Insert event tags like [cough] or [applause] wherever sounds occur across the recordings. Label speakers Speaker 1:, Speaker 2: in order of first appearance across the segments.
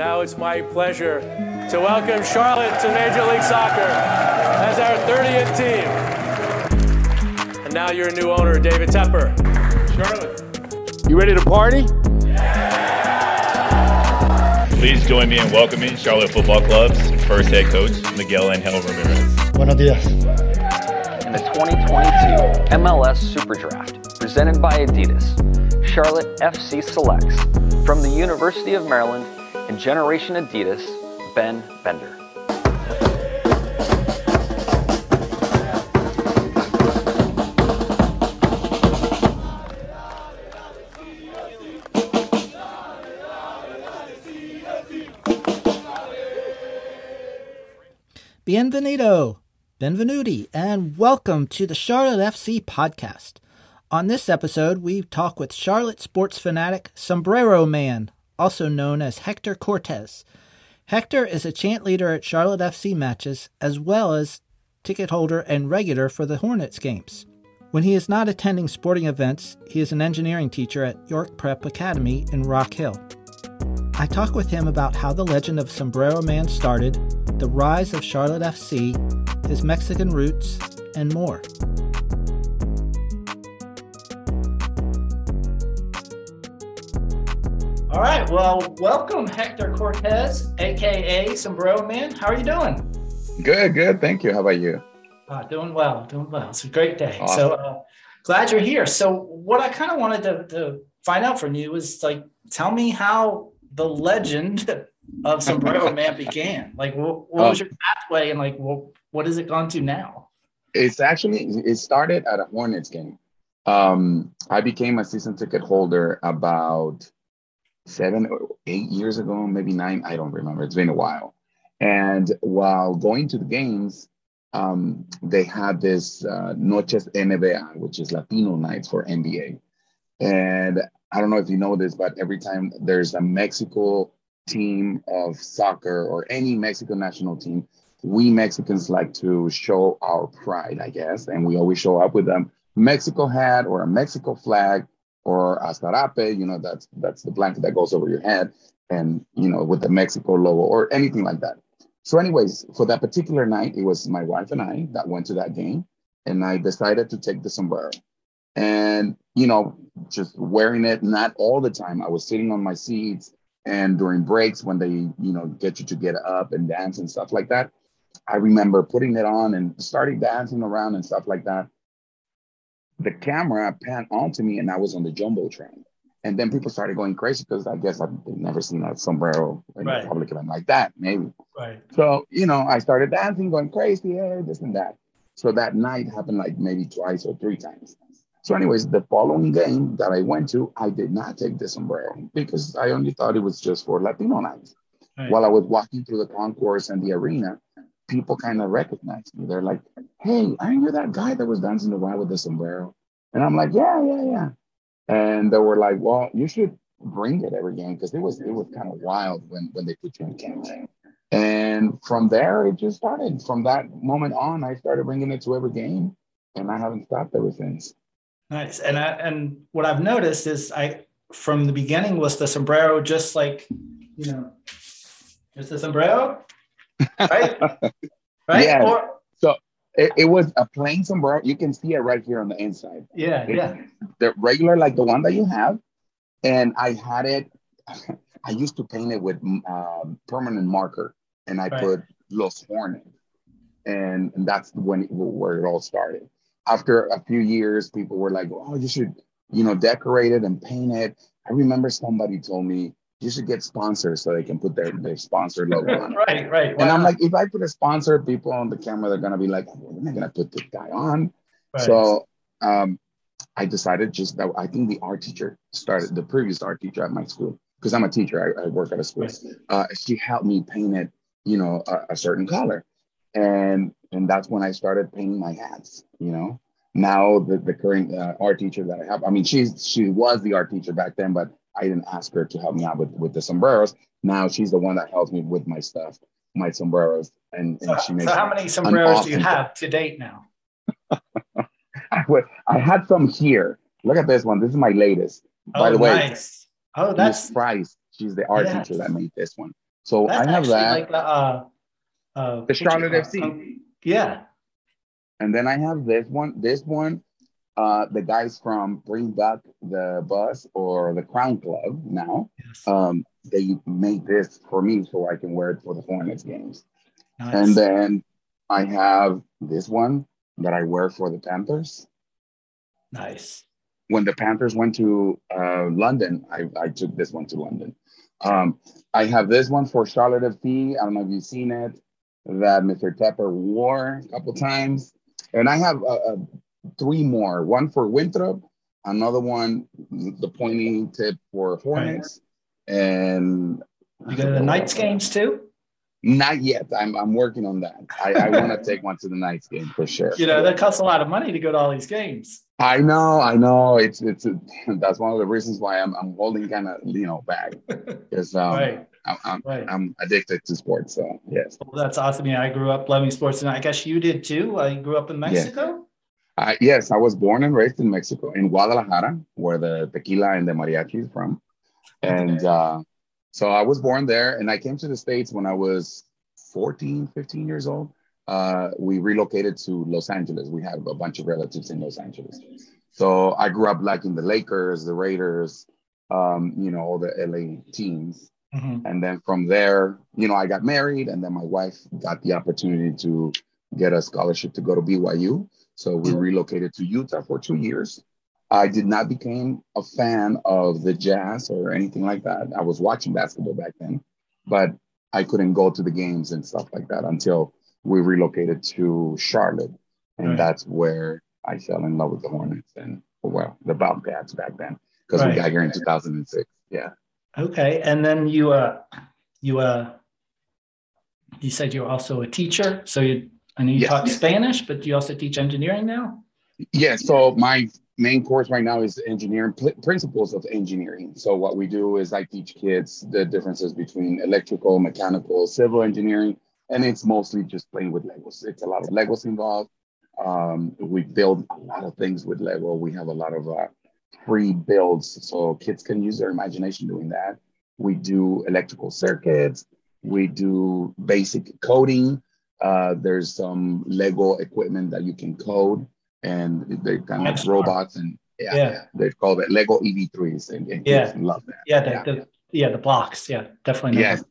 Speaker 1: now it's my pleasure to welcome Charlotte to Major League Soccer as our 30th team. And now your new owner, David Tepper. Charlotte. You ready to party?
Speaker 2: Please join me in welcoming Charlotte Football Club's first head coach, Miguel Angel Ramirez.
Speaker 3: Buenos dias.
Speaker 4: In the 2022 MLS Super Draft, presented by Adidas, Charlotte FC selects from the University of Maryland and Generation Adidas, Ben Bender.
Speaker 5: Bienvenido, benvenuti, and welcome to the Charlotte FC podcast. On this episode, we talk with Charlotte sports fanatic Sombrero Man, also known as Hector Cortez. Hector is a chant leader at Charlotte FC matches, as well as ticket holder and regular for the Hornets games. When he is not attending sporting events, he is an engineering teacher at York Prep Academy in Rock Hill. I talk with him about how the legend of Sombrero Man started, the rise of Charlotte FC, his Mexican roots, and more. All right, well, welcome Hector Cortez, aka Sombrero Man. How are you doing?
Speaker 6: Good, good. Thank you. How about you?
Speaker 5: Uh, doing well, doing well. It's a great day.
Speaker 6: Awesome.
Speaker 5: So uh, glad you're here. So what I kind of wanted to, to find out from you is like, tell me how the legend of Sombrero [laughs] Man began. Like, what, what was
Speaker 6: Oh.
Speaker 5: your pathway, and like, what what has it gone to now?
Speaker 6: It's actually it started at a Hornets game. Um, I became a season ticket holder about seven or eight years ago, maybe nine. I don't remember. It's been a while. And while going to the games, um, they had this uh, Noches NBA, which is Latino nights for NBA. And I don't know if you know this, but every time there's a Mexico team of soccer or any Mexican national team, we Mexicans like to show our pride, I guess, and we always show up with a Mexico hat or a Mexico flag or a sarape, you know, that's that's the blanket that goes over your head, and you know, with the Mexico logo or anything like that. So, anyways, for that particular night, it was my wife and I that went to that game, and I decided to take the sombrero, and you know, just wearing it not all the time. I was sitting on my seats, and during breaks when they, you know, get you to get up and dance and stuff like that. I remember putting it on and starting dancing around and stuff like that. The camera panned onto me and I was on the jumbotron. And then people started going crazy because I guess I've never seen a sombrero in
Speaker 5: Right.
Speaker 6: a public event like that, maybe.
Speaker 5: Right.
Speaker 6: So, you know, I started dancing, going crazy, hey, this and that. So that night happened like maybe twice or three times. So, anyways, the following game that I went to, I did not take the sombrero because I only thought it was just for Latino nights.
Speaker 5: Right.
Speaker 6: While I was walking through the concourse and the arena, people kind of recognize me. They're like, hey, aren't you that guy that was dancing around with the sombrero? And I'm like, yeah, yeah, yeah. And they were like, well, you should bring it every game because it was it was kind of wild when when they put you in camp. And from there, it just started. From that moment on, I started bringing it to every game, and I haven't stopped ever since.
Speaker 5: Nice. And I, and what I've noticed is I from the beginning was the sombrero just like you know just the sombrero, right? [laughs] right?
Speaker 6: Yeah.
Speaker 5: Or
Speaker 6: It, it was a plain sombrero. You can see it right here on the inside.
Speaker 5: yeah, yeah.
Speaker 6: the regular like the one that you have and i had it [sighs] i used to paint it with um, permanent marker and i
Speaker 5: Right.
Speaker 6: put los hornets and, and that's when it, where it all started after a few years people were like oh you should you know decorate it and paint it i remember somebody told me you should get sponsors so they can put their, their sponsor logo [laughs] on
Speaker 5: right, right.
Speaker 6: and i'm like if i put a sponsor people on the camera they're gonna be like we're not gonna put this guy on
Speaker 5: Right.
Speaker 6: so um, I decided just that I think the art teacher started the previous art teacher at my school because I'm a teacher. I, I work at a school. Uh, she helped me paint it, you know, a, a certain color, and and that's when I started painting my hats. You know, now the the current uh, art teacher that I have, I mean, she's she was the art teacher back then, but I didn't ask her to help me out with with the sombreros. Now she's the one that helps me with my stuff, my sombreros, and, and
Speaker 5: so,
Speaker 6: she makes.
Speaker 5: so how many sombreros do you have to date now? [laughs]
Speaker 6: I, would- I had some here. Look at this one. This is my latest. By
Speaker 5: oh,
Speaker 6: the way,
Speaker 5: nice. Oh,
Speaker 6: Miss
Speaker 5: that's
Speaker 6: Price. She's the art
Speaker 5: Yes.
Speaker 6: teacher that made this one. So
Speaker 5: That's
Speaker 6: I have that.
Speaker 5: Like the, uh, uh,
Speaker 6: The Charlotte? FC.
Speaker 5: Um, yeah.
Speaker 6: And then I have this one. This one, uh, the guys from Bring Back the Bus or the Crown Club now,
Speaker 5: Yes.
Speaker 6: um, they made this for me so I can wear it for the Hornets games.
Speaker 5: Nice.
Speaker 6: And then I have this one that I wear for the Panthers.
Speaker 5: nice.
Speaker 6: When the Panthers went to uh, London, I, I took this one to London. Um, I have this one for Charlotte FC. I don't know if you've seen it, that Mr. Tepper wore a couple times. And I have a, uh, three more one for Winthrop, another one, the pointing tip for Hornets. And
Speaker 5: You go to the Knights games too?
Speaker 6: Not yet. I'm, I'm working on that. I, I [laughs] want to take one to the Knights game for sure.
Speaker 5: You know, that costs a lot of money to go to all these games.
Speaker 6: I know, I know. It's it's a, [laughs] that's one of the reasons why I'm I'm holding kind of you know back [laughs] because um,
Speaker 5: right.
Speaker 6: I'm, I'm
Speaker 5: Right.
Speaker 6: I'm addicted to sports. So yes,
Speaker 5: Well, that's awesome. Yeah, I grew up loving sports, and I guess you did too. I grew up in Mexico.
Speaker 6: I, yes, I was born and raised in Mexico in Guadalajara, where the tequila and the mariachi is from, and uh, so I was born there, and I came to the states when I was 14, 15 years old. Uh, we relocated to Los Angeles. We have a bunch of relatives in Los Angeles. So I grew up liking the Lakers, the Raiders, um, you know, all the LA teams.
Speaker 5: Mhm.
Speaker 6: And then from there, you know, I got married, and then my wife got the opportunity to get a scholarship to go to BYU. So we relocated to Utah for two years. I did not become a fan of the Jazz or anything like that. I was watching basketball back then, but I couldn't go to the games and stuff like that until we relocated to Charlotte, and
Speaker 5: Right.
Speaker 6: that's where I fell in love with the Hornets and well, the Bobcats back then because we got here in 2006. Yeah.
Speaker 5: Okay, and then you uh you uh you said you're also a teacher. So you I know you
Speaker 6: Yes.
Speaker 5: taught Spanish, but you also teach engineering now.
Speaker 6: Yeah, so my main course right now is engineering pl- principles of engineering. So what we do is I teach kids the differences between electrical, mechanical, civil engineering, and it's mostly just playing with Legos. It's a lot of Legos involved. Um, we build a lot of things with Lego. We have a lot of uh, free builds, so kids can use their imagination doing that. We do electrical circuits. We do basic coding. Uh, there's some Lego equipment that you can code and they kind of robots and yeah,
Speaker 5: Yeah.
Speaker 6: yeah. they call it Lego EV3s and, and
Speaker 5: Yeah.
Speaker 6: love that.
Speaker 5: Yeah, the,
Speaker 6: Yeah.
Speaker 5: the yeah the blocks. Yeah, definitely.
Speaker 6: Yes.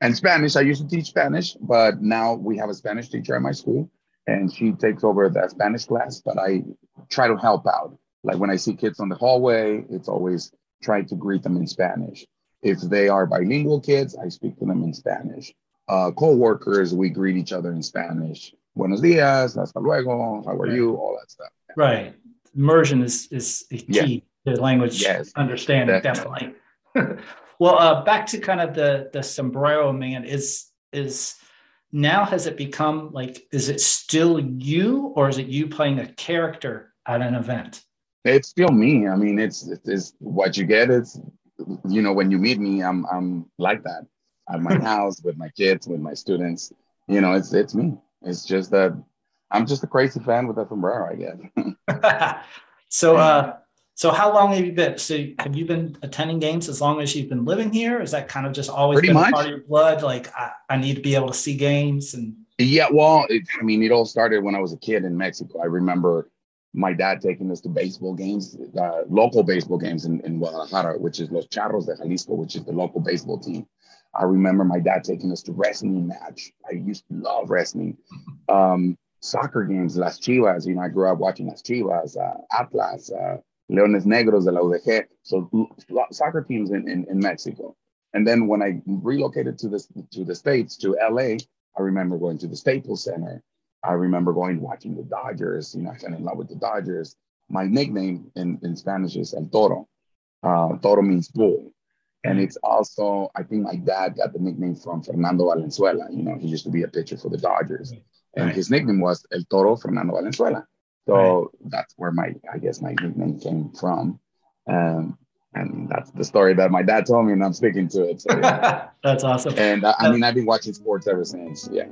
Speaker 6: And Spanish, I used to teach Spanish, but now we have a Spanish teacher at my school and she takes over that Spanish class, but I try to help out. Like when I see kids on the hallway, it's always try to greet them in Spanish. If they are bilingual kids, I speak to them in Spanish. Uh, co-workers, we greet each other in Spanish. Buenos dias, hasta luego, how are you, all that stuff.
Speaker 5: Right. Immersion is is the
Speaker 6: Yeah.
Speaker 5: key to language
Speaker 6: Yes.
Speaker 5: understanding, definitely. [laughs] well, uh, back to kind of the the sombrero man is is now has it become like is it still you or is it you playing a character at an event?
Speaker 6: It's still me. I mean, it's it's what you get. It's you know when you meet me, I'm I'm like that at my house with my kids, with my students. You know, it's it's me. It's just that I'm just a crazy fan with a sombrero, I guess. [laughs] [laughs]
Speaker 5: so uh so how long have you been so have you been attending games as long as you've been living here is that kind of just always
Speaker 6: Pretty
Speaker 5: been
Speaker 6: much.
Speaker 5: part of your blood like I, I need to be able to see games and
Speaker 6: Yeah, well, it, I mean, it all started when I was a kid in Mexico. I remember my dad taking us to baseball games, uh, local baseball games in, in Guadalajara, which is Los Charros de Jalisco, which is the local baseball team. I remember my dad taking us to wrestling match. I used to love wrestling. Um, soccer games, Las Chivas. You know, I grew up watching Las Chivas, uh, Atlas, uh, Leones Negros de la UDG. So soccer teams in, in, in Mexico. And then when I relocated to the to the states to LA, I remember going to the Staples Center. I remember going watching the Dodgers. You know, I fell in love with the Dodgers. My nickname in, in Spanish is El Toro. Uh, Toro means bull. And it's also, I think my dad got the nickname from Fernando Valenzuela. You know, he used to be a pitcher for the Dodgers. And
Speaker 5: Right.
Speaker 6: his nickname was El Toro Fernando Valenzuela. So that's where my, I guess, my nickname came from. Um, and that's the story that my dad told me, and I'm sticking to it. So, yeah. [laughs]
Speaker 5: that's awesome
Speaker 6: and uh, I mean, I've been watching sports ever since. Yeah.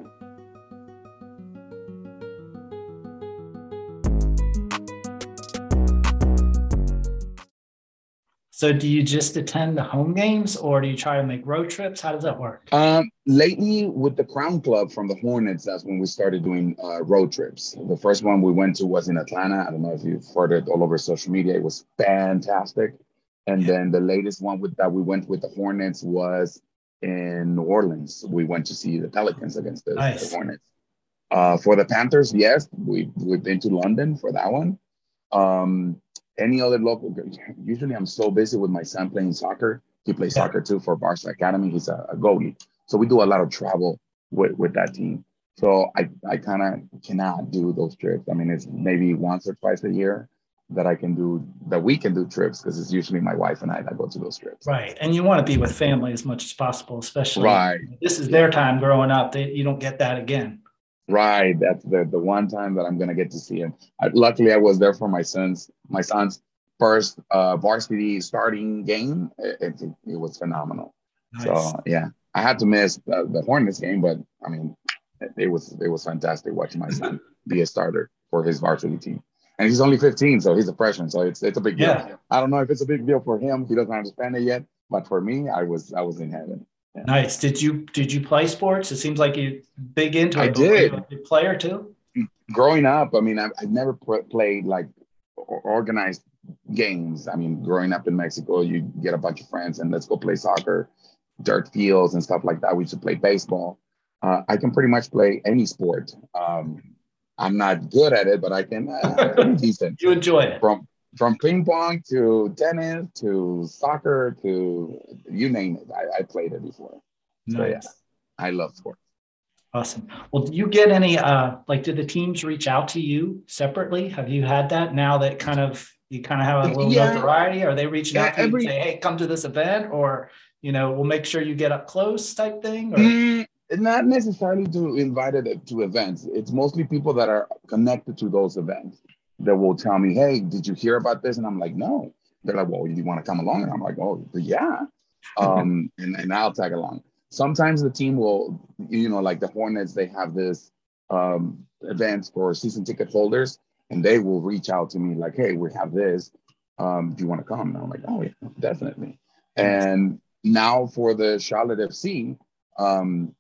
Speaker 5: So do you just attend the home games or do you try to make road trips? How does that work?
Speaker 6: Um, lately with the Crown Club from the Hornets, that's when we started doing uh, road trips. The first one we went to was in Atlanta. I don't know if you've heard it all over social media. It was fantastic. And then the latest one with that we went with the Hornets was in New Orleans. We went to see the Pelicans against the, nice. the Hornets. Uh, for the Panthers, yes, we we've been to London for that one. Um, any other local, usually I'm so busy with my son playing soccer. He plays yeah. soccer too for Barca Academy. He's a, a, goalie. So we do a lot of travel with, with that team. So I, I kind of cannot do those trips. I mean, it's maybe once or twice a year that I can do that we can do trips because it's usually my wife and I that go to those trips.
Speaker 5: Right. And you want to be with family as much as possible, especially
Speaker 6: right.
Speaker 5: This is their time growing up. They, you don't get that again.
Speaker 6: Right. That's the, the one time that I'm gonna get to see him. I, luckily I was there for my son's my son's first uh, varsity starting game. It, it, it was phenomenal. Nice. So yeah. I had to miss the, the Hornets game, but I mean it, it was it was fantastic watching my son [laughs] be a starter for his varsity team and he's only 15, so he's a freshman. So it's it's a big deal. Yeah. I don't know if it's a big deal for him. He doesn't understand it yet, but for me, I was I was in heaven.
Speaker 5: Yeah. Nice. Did you did you play sports? It seems like you big into it.
Speaker 6: I did.
Speaker 5: A player too.
Speaker 6: Growing up, I mean, I've, I've never played like organized games. I mean, growing up in Mexico, you get a bunch of friends and let's go play soccer, dirt fields and stuff like that. We used to play baseball. Uh, I can pretty much play any sport. Um, I'm not good at it, but I can. Uh, [laughs] decent.
Speaker 5: you enjoy it
Speaker 6: from from ping pong to tennis to soccer to you name it. I, I played it before. Nice. So yeah, I love sports.
Speaker 5: Awesome. Well, do you get any uh like did the teams reach out to you separately? Have you had that now that kind of you kind of have a little yeah. notoriety? Are they reaching out to every, you and say, hey, come to this event or you know, we'll make sure you get up close type thing? Or?
Speaker 6: Mm, not necessarily to invited to events. It's mostly people that are connected to those events that will tell me, "Hey, did you hear about this?" And I'm like, "No." They're like, "Well, you want to come along?" And I'm like, "Oh, yeah," [laughs] um, and and I'll tag along. Sometimes the team will, you know, like the Hornets, they have this um, events for season ticket holders, and they will reach out to me like, "Hey, we have this. Um, do you want to come?" And I'm like, "Oh, yeah, definitely." And now for the Charlotte FC, um,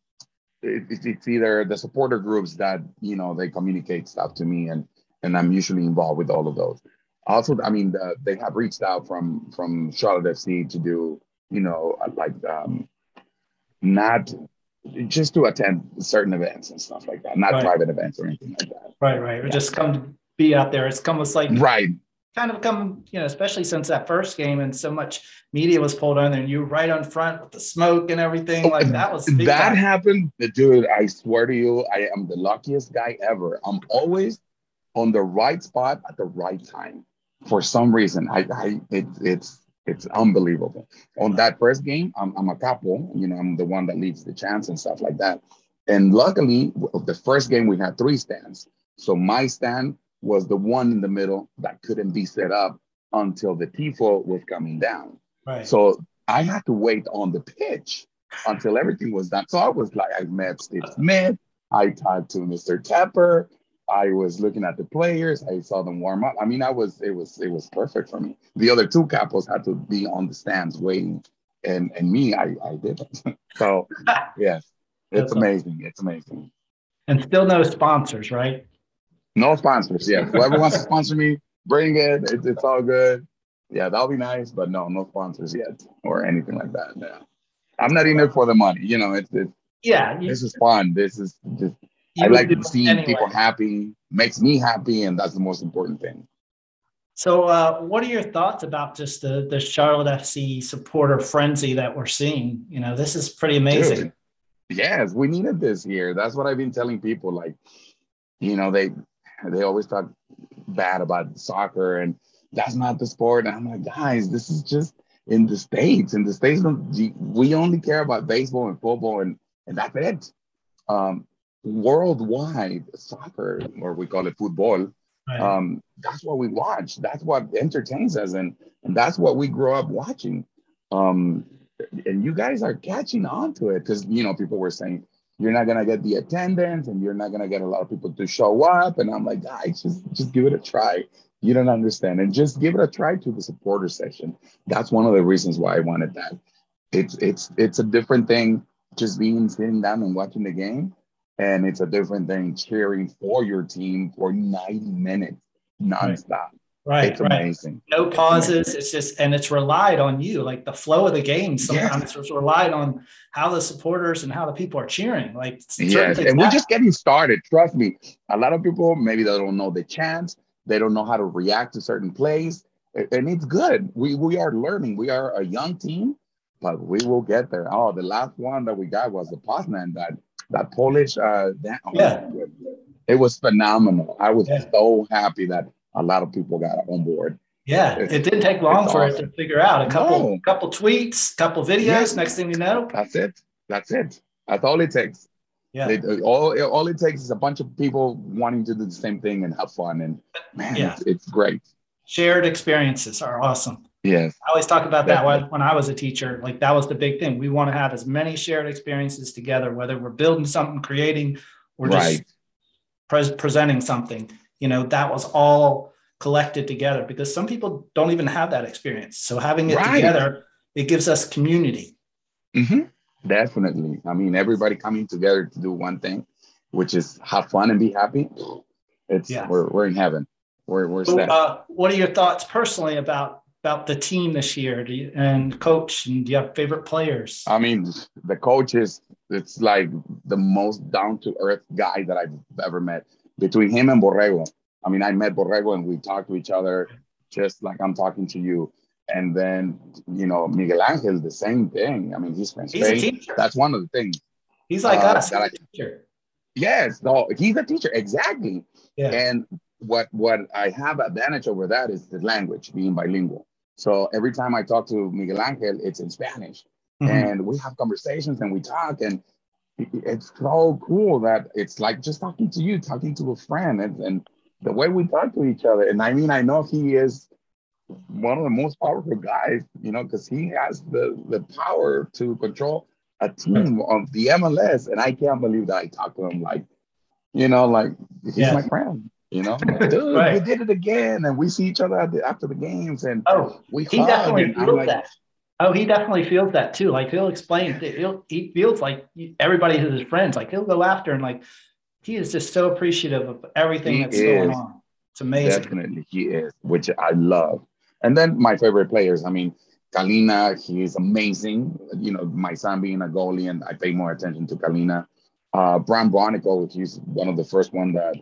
Speaker 6: it, it's either the supporter groups that you know they communicate stuff to me and and i'm usually involved with all of those also i mean the, they have reached out from from charlotte fc to do you know like um not just to attend certain events and stuff like that not right. private events or anything like that
Speaker 5: right right or just come to be out there it's almost like
Speaker 6: right
Speaker 5: kind of come, you know, especially since that first game and so much media was pulled on there and you were right on front with the smoke and everything. Like oh, that was
Speaker 6: that time. happened. Dude, I swear to you, I am the luckiest guy ever. I'm always on the right spot at the right time for some reason. I, I it, it's it's unbelievable. On that first game, I'm, I'm a couple, you know, I'm the one that leads the chance and stuff like that. And luckily, the first game we had three stands. So my stand was the one in the middle that couldn't be set up until the tifo was coming down. Right. So I had to wait on the pitch until everything was done. So I was like, I met Steve Smith. I talked to Mr. Tepper. I was looking at the players. I saw them warm up. I mean, I was it was it was perfect for me. The other two capos had to be on the stands waiting, and and me, I I did it. [laughs] so [laughs] yes, it's amazing. It's amazing.
Speaker 5: And still no sponsors, right?
Speaker 6: No sponsors. Yeah. Whoever wants to sponsor me, bring it. It's, it's all good. Yeah, that'll be nice, but no, no sponsors yet or anything like that. Yeah. I'm not in it for the money. You know, it's, it's
Speaker 5: yeah.
Speaker 6: You, this is fun. This is just I like seeing anyway. people happy. Makes me happy, and that's the most important thing.
Speaker 5: So, uh, what are your thoughts about just the the Charlotte FC supporter frenzy that we're seeing? You know, this is pretty amazing.
Speaker 6: Dude, yes, we needed this here. That's what I've been telling people. Like, you know, they they always talk bad about soccer and that's not the sport. And I'm like, guys, this is just in the States. In the States, we only care about baseball and football and, and that's it. Um, worldwide soccer, or we call it football, right. um, that's what we watch. That's what entertains us. And, and that's what we grow up watching. Um, and you guys are catching on to it because, you know, people were saying, you're not gonna get the attendance and you're not gonna get a lot of people to show up. And I'm like, guys, just just give it a try. You don't understand. And just give it a try to the supporter section. That's one of the reasons why I wanted that. It's it's it's a different thing just being sitting down and watching the game. And it's a different thing cheering for your team for 90 minutes nonstop.
Speaker 5: Right.
Speaker 6: It's
Speaker 5: right.
Speaker 6: amazing.
Speaker 5: No pauses. It's just, and it's relied on you. Like the flow of the game sometimes it's relied on how the supporters and how the people are cheering. Like,
Speaker 6: yes. And we're just getting started. Trust me. A lot of people, maybe they don't know the chants, they don't know how to react to certain plays. And it's good. We, we are learning. We are a young team, but we will get there. Oh, the last one that we got was the Poznan, that, that Polish. Uh, that, oh,
Speaker 5: yeah.
Speaker 6: It was phenomenal. I was yeah. so happy that a lot of people got on board.
Speaker 5: Yeah, it didn't take long for awesome. it to figure out. A couple, no. couple tweets, couple videos. Yes. Next thing you know,
Speaker 6: that's it. That's it. That's all it takes. Yeah. It, all all it takes is a bunch of people wanting to do the same thing and have fun. And man, yeah. it's, it's great.
Speaker 5: Shared experiences are awesome.
Speaker 6: Yes.
Speaker 5: I always talk about that when, when I was a teacher. Like that was the big thing. We want to have as many shared experiences together, whether we're building something, creating, or just right. pre- presenting something you know that was all collected together because some people don't even have that experience so having it right. together it gives us community
Speaker 6: mm-hmm. definitely i mean everybody coming together to do one thing which is have fun and be happy it's yeah. we're, we're in heaven we're, we're
Speaker 5: so, uh, what are your thoughts personally about about the team this year you, and coach and do you have favorite players
Speaker 6: i mean the coach is it's like the most down to earth guy that i've ever met between him and Borrego. I mean, I met Borrego and we talked to each other just like I'm talking to you. And then, you know, Miguel Angel, the same thing. I mean, he's from Spain. That's one of the things.
Speaker 5: He's like uh, us. He's I, teacher.
Speaker 6: Yes, no, he's a teacher. Exactly. Yeah. And what what I have advantage over that is the language, being bilingual. So every time I talk to Miguel Angel, it's in Spanish. Mm-hmm. And we have conversations and we talk and it's so cool that it's like just talking to you, talking to a friend, and, and the way we talk to each other. And I mean, I know he is one of the most powerful guys, you know, because he has the the power to control a team on the MLS, and I can't believe that I talk to him like, you know, like he's yeah. my friend. You know, [laughs] dude, right. we did it again, and we see each other after the games, and
Speaker 5: oh, we he definitely feels like, that. Oh, he definitely feels that too. Like he'll explain, he'll, he feels like everybody is his friends. Like he'll go after and like he is just so appreciative of everything he that's is. going on. It's amazing.
Speaker 6: Definitely, he is, which I love. And then my favorite players. I mean, Kahlina, he is amazing. You know, my son being a goalie, and I pay more attention to Kahlina. Uh, Brandt Bronico, he's one of the first one that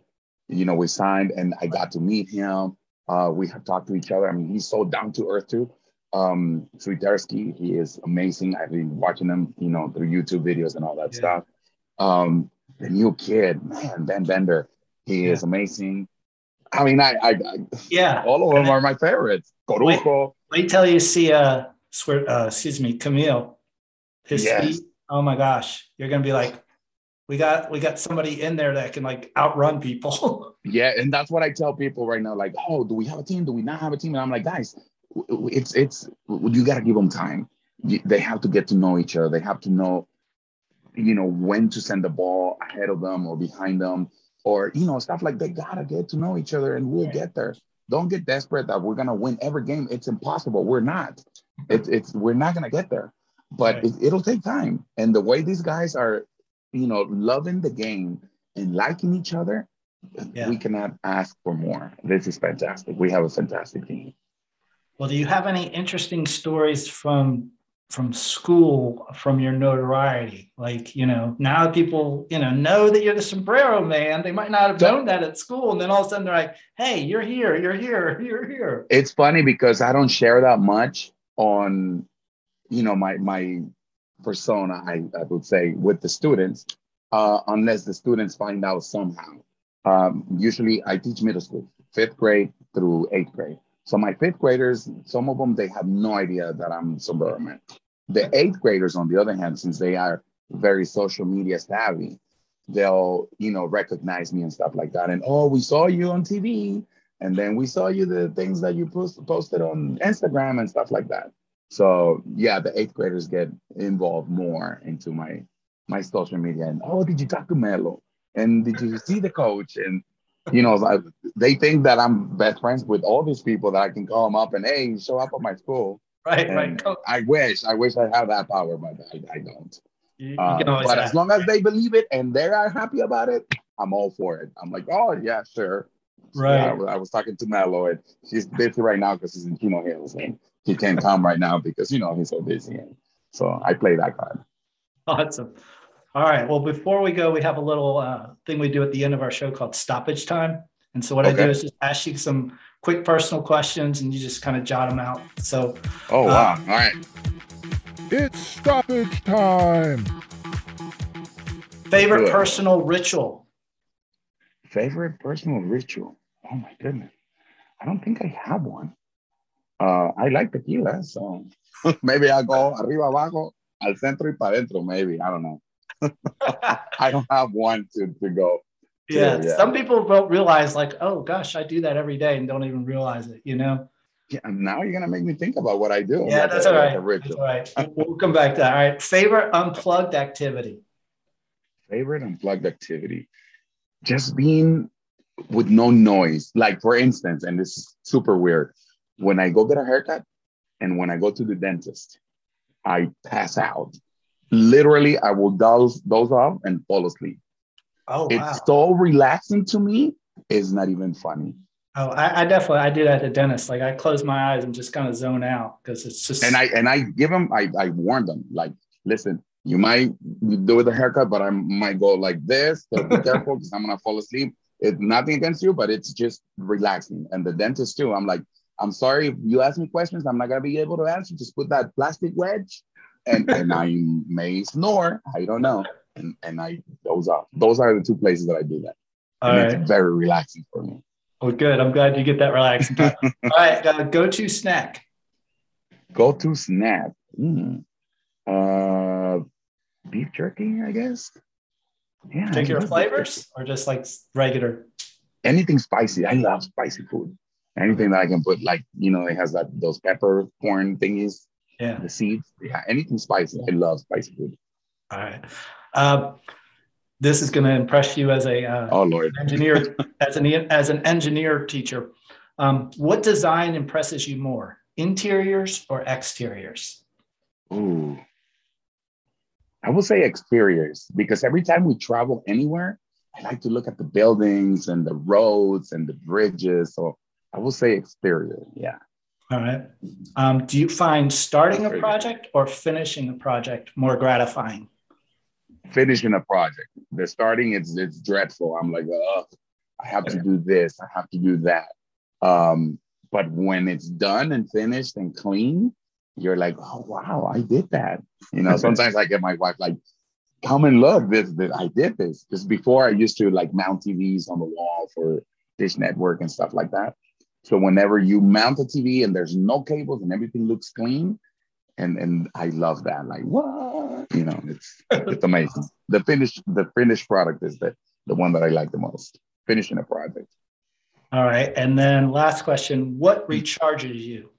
Speaker 6: you know we signed, and I got to meet him. Uh, we have talked to each other. I mean, he's so down to earth too um he is amazing. I've been watching him, you know, through YouTube videos and all that yeah. stuff. Um, the new kid, man, Ben Bender, he yeah. is amazing. I mean, I, I, I
Speaker 5: yeah,
Speaker 6: all of them are my favorites.
Speaker 5: Corujo. Wait, wait till you see uh, swear, uh excuse me, Kamil. His yes. feet. Oh my gosh, you're gonna be like, we got we got somebody in there that can like outrun people. [laughs]
Speaker 6: yeah, and that's what I tell people right now. Like, oh, do we have a team? Do we not have a team? And I'm like, guys, it's it's you got to give them time. They have to get to know each other. They have to know, you know, when to send the ball ahead of them or behind them, or you know, stuff like they gotta get to know each other, and we'll get there. Don't get desperate that we're gonna win every game. It's impossible. We're not. It's it's we're not gonna get there, but it, it'll take time. And the way these guys are, you know, loving the game and liking each other, yeah. we cannot ask for more. This is fantastic. We have a fantastic team.
Speaker 5: Well, do you have any interesting stories from from school from your notoriety? Like, you know, now people, you know, know that you're the sombrero man. They might not have known that at school. And then all of a sudden they're like, hey, you're here, you're here, [laughs] you're here.
Speaker 6: It's funny because I don't share that much on, you know, my my persona, I, I would say, with the students, uh, unless the students find out somehow. Um, usually I teach middle school, fifth grade through eighth grade. So my fifth graders, some of them, they have no idea that I'm suburban. The eighth graders, on the other hand, since they are very social media savvy, they'll, you know, recognize me and stuff like that. And, oh, we saw you on TV. And then we saw you the things that you post, posted on Instagram and stuff like that. So yeah, the eighth graders get involved more into my my social media. And oh, did you talk to Melo? And did you see the coach? And you know, like, they think that I'm best friends with all these people that I can call them up and hey, show up at my school.
Speaker 5: Right,
Speaker 6: And
Speaker 5: right.
Speaker 6: I wish, I wish I had that power, but I, I don't.
Speaker 5: You, you
Speaker 6: Uh, but as long as they believe it and they are happy about it, I'm all for it. I'm like, oh yeah, sure.
Speaker 5: Right.
Speaker 6: Yeah, I, was- I was talking to Matt Lloyd. She's busy right now because she's in Chino Hills and he can't come right now because you know he's so busy. And so I play that card.
Speaker 5: Awesome. All right. Well, before we go, we have a little uh, thing we do at the end of our show called stoppage time. And so what I do is just ask you some quick personal questions and you just kind of jot them out. So
Speaker 6: Oh wow! All right.
Speaker 3: It's stoppage time.
Speaker 5: favorite
Speaker 6: Good.
Speaker 5: personal ritual.
Speaker 6: Favorite personal ritual? Oh my goodness. I don't think I have one. Uh, I like tequila, so [laughs] maybe I'll go arriba, abajo, al centro y para adentro, maybe. I don't know. [laughs] I don't have one to, to go.
Speaker 5: Yeah,
Speaker 6: yeah.
Speaker 5: Some people don't realize like, oh gosh, I do that every day and don't even realize it, you know?
Speaker 6: Yeah, now you're gonna make me think about what I do.
Speaker 5: Yeah, that's all right. That's all right. We'll we'll come back to that. All right. Favorite unplugged activity.
Speaker 6: Favorite unplugged activity? Just being with no noise. Like for instance, and this is super weird. When I go get a haircut and when I go to the dentist, I pass out. Literally, I will doze, doze off and fall asleep.
Speaker 5: Oh, wow.
Speaker 6: It's so relaxing to me. It's not even funny.
Speaker 5: Oh, I, I definitely I do that at the dentist. Like I close my eyes and just kind of zone out because it's just
Speaker 6: And I and I give them, I, I warn them, like, listen, you might do with a haircut, but I might go like this. So be [laughs] careful because I'm gonna fall asleep. It's nothing against you, but it's just relaxing. And the dentist too. I'm like, I'm sorry if you ask me questions, I'm not gonna be able to answer. Just put that plastic wedge, and and I may snore. I don't know. And and I those are those are the two places that I do that.
Speaker 5: all
Speaker 6: And
Speaker 5: right.
Speaker 6: it's very relaxing for me.
Speaker 5: Well, good. I'm glad you get that relaxed. [laughs] all right. Uh, go to snack.
Speaker 6: Go to snack. Mm. Uh, beef jerky, I guess. Yeah.
Speaker 5: Particular flavors or just like regular?
Speaker 6: anything spicy. I love spicy food. Anything that I can put, like you know, it has that those peppercorn thingies,
Speaker 5: Yeah.
Speaker 6: the seeds. Yeah, anything spicy. I love spicy food.
Speaker 5: All right. Uh, this is going to impress you as a uh,
Speaker 6: Oh Lord,
Speaker 5: engineer, [laughs] as an as an engineer teacher. Um, what design impresses you more, interiors or exteriors?
Speaker 6: ooh, I will say exteriors because every time we travel anywhere, I like to look at the buildings and the roads and the bridges. So I will say exterior. Yeah,
Speaker 5: All right. Um, do you find starting a project or finishing a project more gratifying?
Speaker 6: finishing a project. The starting, it's it's dreadful. I'm like, oh, I have to do this. I have to do that. Um, but when it's done and finished and clean, you're like, oh wow, I did that. You know, sometimes I get my wife like, come and look, this, this I did this. Because before I used to like mount TVs on the wall for Dish Network and stuff like that. So whenever you mount a TV and there's no cables and everything looks clean, and and I love that. Like what? You know, it's it's amazing. The finished the finished product is the the one that I like the most. Finishing a project.
Speaker 5: All right. And then last question What recharges you?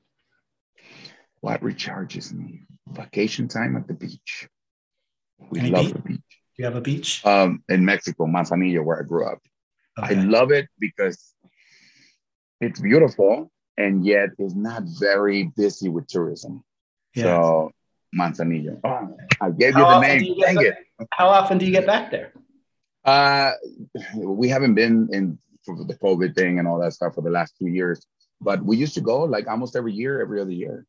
Speaker 6: What recharges me? Vacation time at the beach. We
Speaker 5: Any
Speaker 6: love
Speaker 5: beach?
Speaker 6: the beach.
Speaker 5: Do you have a beach?
Speaker 6: Um, in Mexico, Manzanillo, where I grew up. I love it because it's beautiful and yet it's not very busy with tourism.
Speaker 5: Yeah.
Speaker 6: So Manzanillo. Oh, I gave you the name.
Speaker 5: you
Speaker 6: Dang it.
Speaker 5: How often do you get back there?
Speaker 6: Uh, we haven't been in for the COVID thing and all that stuff for the last two years, but we used to go like almost every year, every other year.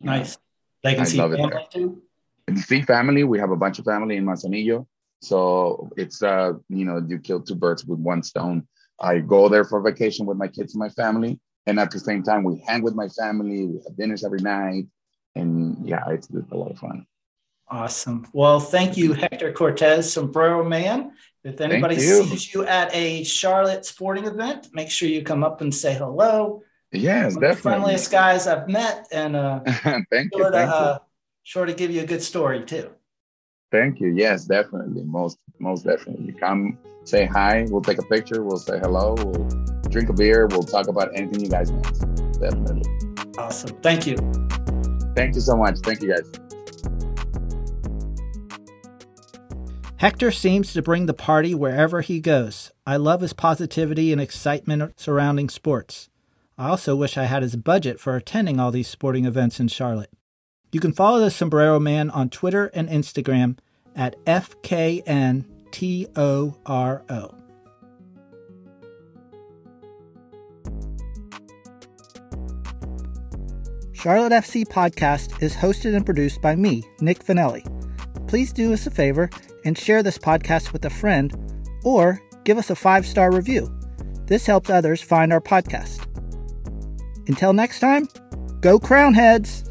Speaker 6: You know,
Speaker 5: Nice. They can
Speaker 6: I
Speaker 5: see
Speaker 6: love it
Speaker 5: family too.
Speaker 6: and see family. We have a bunch of family in Manzanillo, so it's uh, you know, you kill two birds with one stone. I go there for vacation with my kids and my family, and at the same time, we hang with my family. We have dinners every night, and yeah, it's, it's a lot of fun.
Speaker 5: Awesome. Well, thank you, Hector Cortez, Sombrero Man. If anybody
Speaker 6: you.
Speaker 5: sees you at a Charlotte sporting event, make sure you come up and say hello.
Speaker 6: Yes,
Speaker 5: One
Speaker 6: definitely.
Speaker 5: friendliest guys I've met, and uh, [laughs]
Speaker 6: thank you,
Speaker 5: sure, to,
Speaker 6: thank you.
Speaker 5: uh, sure to give you a good story too.
Speaker 6: Thank you. Yes, definitely. Most most definitely. Come say hi. We'll take a picture. We'll say hello. We'll drink a beer. We'll talk about anything you guys want. Definitely.
Speaker 5: Awesome. Thank you.
Speaker 6: Thank you so much. Thank you guys.
Speaker 5: Hector seems to bring the party wherever he goes. I love his positivity and excitement surrounding sports. I also wish I had his budget for attending all these sporting events in Charlotte. You can follow the Sombrero Man on Twitter and Instagram at FKNTORO. Charlotte FC Podcast is hosted and produced by me, Nick Finelli. Please do us a favor and share this podcast with a friend or give us a five star review. This helps others find our podcast. Until next time, go Crownheads!